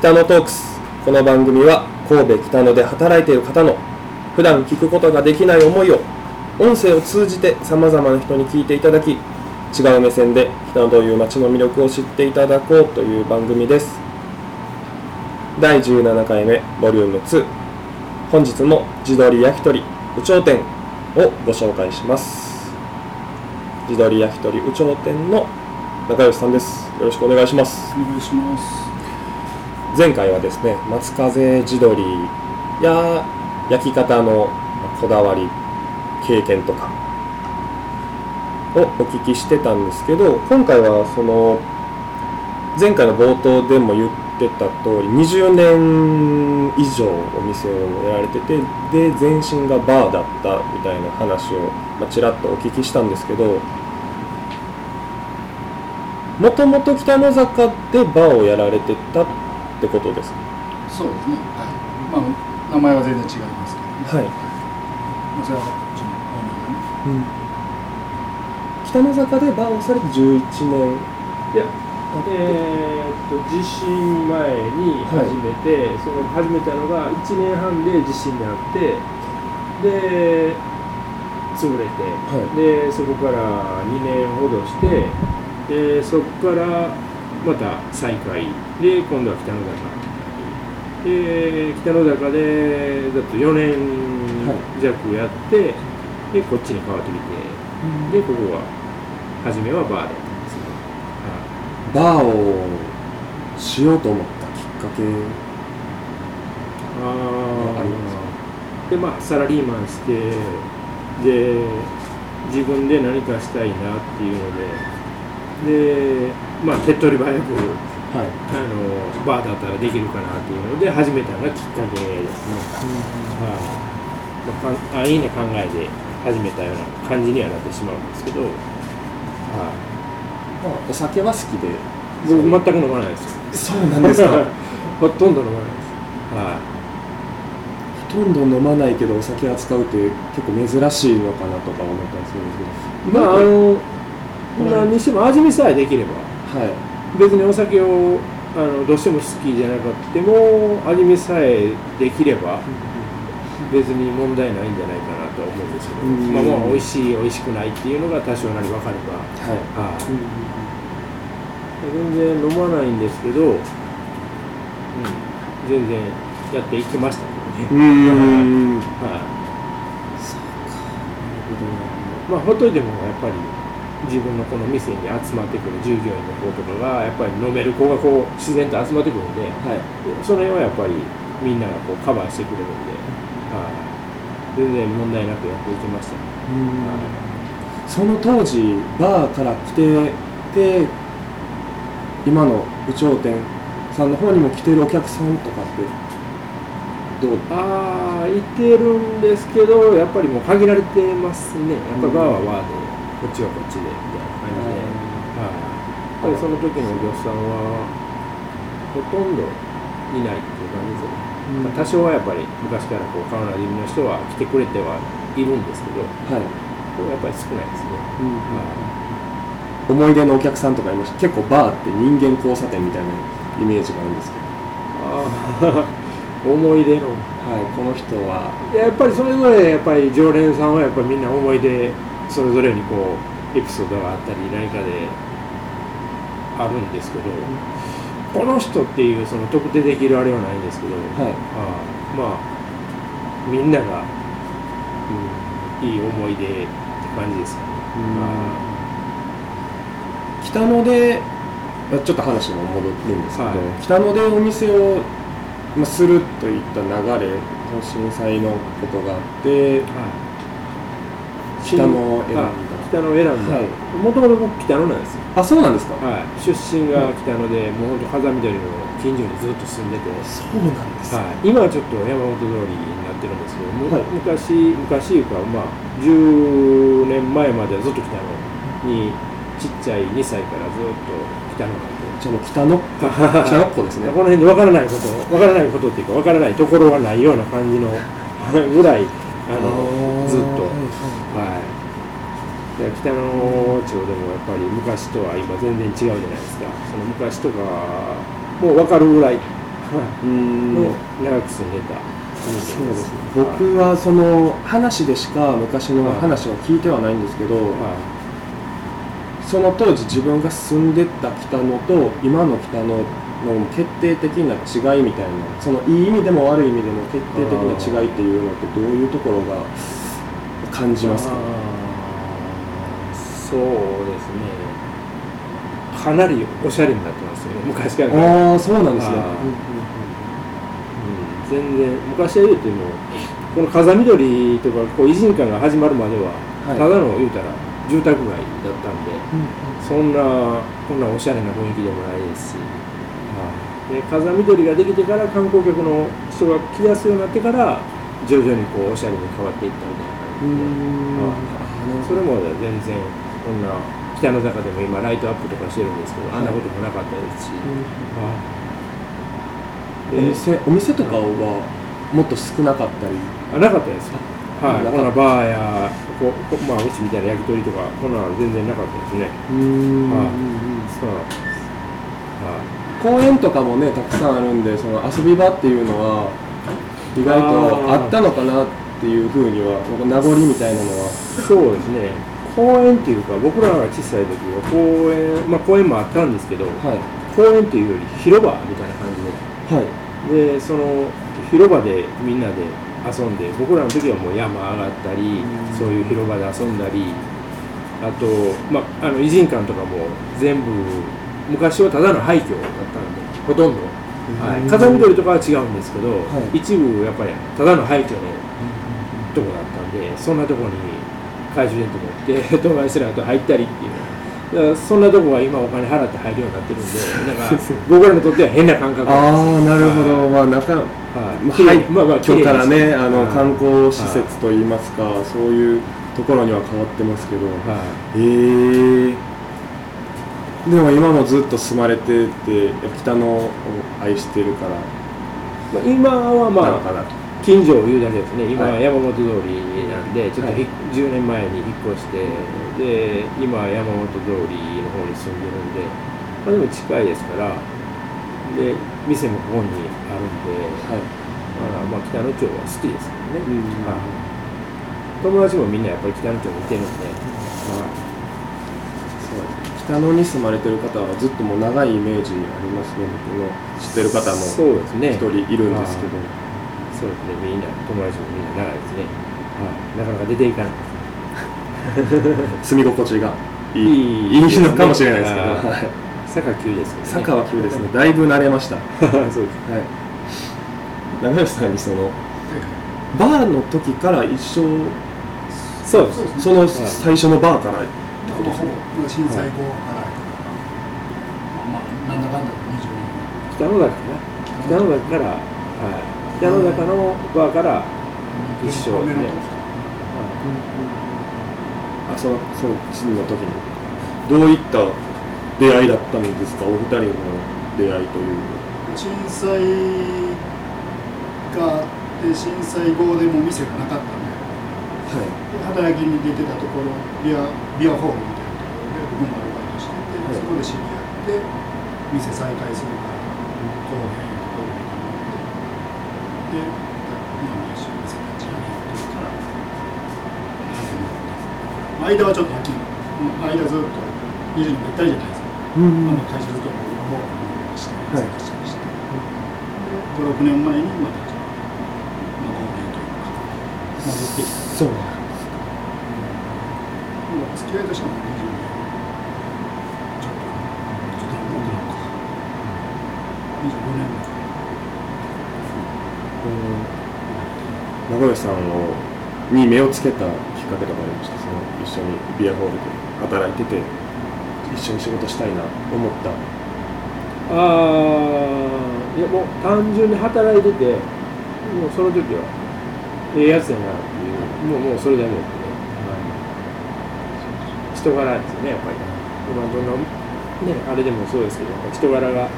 北野トークス。この番組は神戸北野で働いている方の普段聞くことができない思いを音声を通じてさまざまな人に聞いていただき違う目線で北野という街の魅力を知っていただこうという番組です。第17回目ボリューム2本日も地鶏焼き鳥有頂店をご紹介します。地鶏焼き鳥有頂店の中吉さんです。よろしくお願いします。お願いします。前回はですね松風地鶏や焼き方のこだわり経験とかをお聞きしてたんですけど今回はその前回の冒頭でも言ってた通り20年以上お店をやられててで前身がバーだったみたいな話を、まあ、ちらっとお聞きしたんですけどもともと北の坂でバーをやられてたってことですかそうですね。はい。まあ名前は全然違いますけどね。はい。まあそれはうちのオーナーがね北の坂でバーをされて11年。いや、えーっと地震前に始めて、その始めたのが1年半で地震にあってで潰れて、はでそこから2年ほどしてでそこからまた再開で今度は北の坂で北の坂でだと4年弱やって、でこっちに変わって。きてでここは初めはバーだったんで。すよ、はいバーをしようと思ったきっかけ。あありますでまあサラリーマンしてで自分で何かしたいなっていうので。でまあ手っ取り早くはい。あのバーだったらできるかなっていうので始めたのがきっかけですね、はい。まあ、かん安易な考えで始めたような感じにはなってしまうんですけど、はい。まあ、お酒は好きで。僕全く飲まないですよ。そうなんですか。ほとんど飲まないです。はい。ほとんど飲まないけどお酒扱うって結構珍しいのかなとか思ったりするんですけど。まああの何にしても味見さえできれば。はい別にお酒をあのどうしても好きじゃなくても味見さえできれば別に問題ないんじゃないかなとは思うんですけど、うん。まあまあ美味しい美味しくないっていうのが多少なり分かれば、はい。はい。全然飲まないんですけど、うん、全然やっていきましたけどうね、んなるはい。ほどまあほっといてもやっぱり自分のこの店に集まってくる従業員の子とかがやっぱり飲める子がこう自然と集まってくるんではい。その辺はやっぱりみんながこうカバーしてくれるんで、はい。全然問題なくやっていきましたね、その当時バーから来てて今の有頂店さんの方にも来てるお客さんとかってどう？ああいてるんですけどやっぱりもう限られてますね。やっぱりバーはバーでこっちはこっちでみたいな感じで、はい、やっぱりその時のお客さんはほとんどいないっていう感じですよね、まあ多少はやっぱり昔からこう顔なじみの人は来てくれてはいるんですけどはい、でもやっぱり少ないですね、はい思い出のお客さんとかいました。結構バーって人間交差点みたいなイメージがあるんですけど。あー。思い出の。はいこの人は。やっぱりそれぞれやっぱり常連さんはやっぱりみんな思い出それぞれにこうエピソードがあったり何かであるんですけどこの人っていうその特定できるあれはないんですけど、はい。あーまあみんなが、うん、いい思い出って感じですかね、北野であちょっと話も戻るんですけど、はい。北野でお店を、まあ、するといった流れ震災のことがあってはい北野を選んだ、はい北野を選んだ。はい。もともと僕北野なんですよ。あそうなんですか、はい、出身が北野で、もう本当風見鶏の近所にずっと住んでて、そうなんです。はい、今はちょっと山本通りになってるんですけど、むはい。昔昔いうかまあ10年前まではずっと北野にちっちゃい2歳からずっと北野なんで。じゃあもう北野北野っ子ですね。この辺で分からないこと分からないことっていうか分からないところはないような感じの ぐらいあのずっと。はい。で北野町でもやっぱり昔とは今全然違うじゃないですか。その昔とかもう分かるぐらいうんの長く住んでたそうですね。僕はその話でしか昔の話は聞いてはないんですけど、はその当時自分が住んでた北野と今の北野の決定的な違いみたいなそのいい意味でも悪い意味でも決定的な違いっていうのってどういうところが感じいますか？そうですね。かなりおしゃれになってますよね。昔から。ああそうなんですね。うん全然昔は言うてもこの風見鶏とかこう偉人館が始まるまでは、はい。ただの言うたら住宅街だったんでそんなこんなおしゃれな雰囲気でもないですし、はい、で風見鶏ができてから観光客の人が来やすいようになってから徐々にこうおしゃれに変わっていったみたいなう感じで、それまでは全然こんな北の中でも今ライトアップとかしてるんですけど、あんなこともなかったですし、はいお店お店とかはもっと少なかったり？あなかったです。よ。はい、なかった。こんなバーやここまあうちみたいな焼き鳥とかこんなの全然なかったですね。うん。はい。そうなんです。はい。公園とかもねたくさんあるんでその遊び場っていうのは意外とあったのかなっていうふうには名残みたいなのは。そうですね。公園っていうか僕らが小さい時は公園まあ公園もあったんですけど、はい。公園っていうより広場みたいな感じはい。で、でその広場でみんなで遊んで僕らの時はもう山上がったり、うん。そういう広場で遊んだりあとまああの偉人館とかも全部昔はただの廃墟だったんでほとんど、はい、風見鶏とかは違うんですけど、はい。一部やっぱりただの廃墟のとこだったんでそんなとこに懐中電灯持って東海スラーと入ったりっていう。だからそんなとこは今お金払って入るようになってるんでなんか僕らにとっては変な感覚ああなるほど、はい。まあ中はい。まあ廃まあまあ墟からねあのはい。観光施設といいますか、そういうところには変わってますけど、はい。ええでも今もずっと住まれてて北野を愛してるから。まあ、今はまあ近所を言うだけですね今ははい山本通りなんでちょっとひ、はい10年前に引っ越してで今は山本通りの方に住んでるんで、まあ、でも近いですからで店もここにあるんで、はい。まあ、まあ北野町は好きですけどね、うん。はい。友達もみんなやっぱり北野町にいてるんで、まそう北野に住まれてる方はずっともう長いイメージありますね僕の知ってる方あ、も。そうですね。一人いるんですけど、そうですね。みんな友達もみんな長いですね、はい、なかなか出ていかない 住み心地がいいいいいいのかもしれないですけど、はい。坂急ですね、坂は急ですね。だいぶ慣れました。は いそうです。長吉さんにそのバーの時から一緒そうです。その最初のバーからほぼほぼ震災後からやから、まあ、なんだかんだ20年北野崎かな北野崎から、はい、北野坂のバーから一緒米のねあそのその地の時にどういった出会いだったんですかお二人の出会いという震災があって震災後でも店がなかったんではい働きに出てたところビアビアホールみたいなところで僕もアルバイトしてて、はいそこで知り合って店再開するから後編どうにかなってで今も一緒に店立ち上げてるから間はちょっと秋間ずっと20年も行ったりじゃないですか、うんあの会社ずっと僕の方をしてはい。探したりして、56年前にまた、まあ、合流というか戻ってきた。そうもう付き合いとしてはもう20年ちょっとちょっともっとなのか25年目か名古屋さんをに目をつけたきっかけとかありました？その一緒にビアホールで働いてて一緒に仕事したいな思った。ああいやもう単純に働いててもうその時はええやつやなっていうもうもうそれでもってね、はい。人柄ですよねやっぱり。今どんなねあれでもそうですけどやっぱ人柄が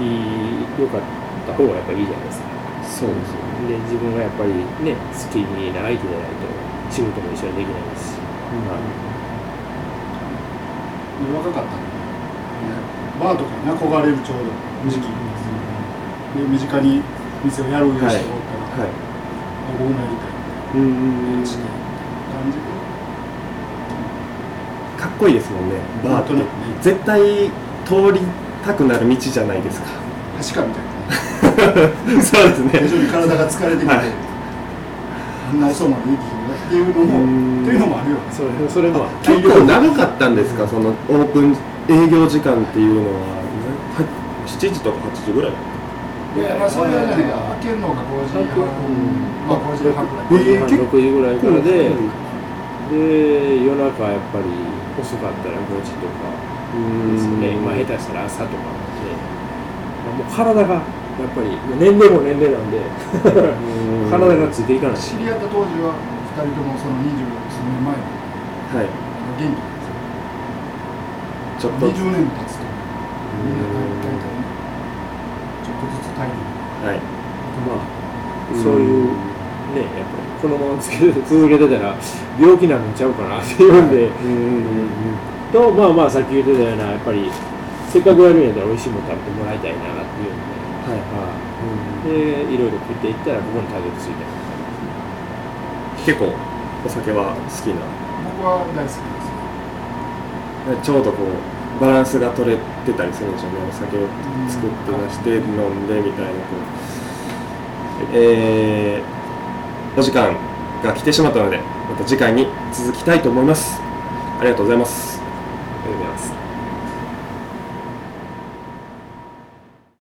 うんいい良かった。方がやっぱりいいじゃないですかそうですよね。で自分がやっぱりね好きな相手じゃないと。仕事も一緒にできないですし、若かったんで、ね、バーとかに憧れるちょうど時期。で身近に店をやる人がおったら、はい。あ僕もやりたい。うんうんうん。して感じで。かっこいいですもんねバーって。本当に絶対通りたくなる道じゃないですか。確かみたいな。ね そうですね。徐々に体が疲れてきて、はい。あんな遅までできひんなっていうのもうん。っていうのもあるよそれそれも結構長かったんですか？そのオープン営業時間っていうのは。は7時とか8時ぐらい？いやまあそれはね開けるのが5時半、まあ5時半ぐらい、えー結構6時ぐらいからで、うんで夜中やっぱり遅かったら5時とかですね、まあ下手したら朝とかで、まあもう体がやっぱり年齢も年齢なんで体がついていかない。知り合った当時は2人ともその二十数年前のはい。元気なんですよ。ちょっと。20年も経つとみんな大体ちょっとずつ体力はい。まあそういうねやっぱりこのままつけ続けてたら病気なんちゃうかなっていうんで、うん。とまあまあさっき言ってたようなやっぱりせっかくやるんやったら美味しいもの食べてもらいたいなっていうんで、はい。はいでいろいろ食っていったらここにたどり着いた結構お酒は好きな僕は大好きですちょうどこうバランスが取れてたりするんでしょうね。お酒を作って出して飲んでみたいなこうえー、お時間が来てしまったのでまた次回に続きたいと思います。ありがとうございます。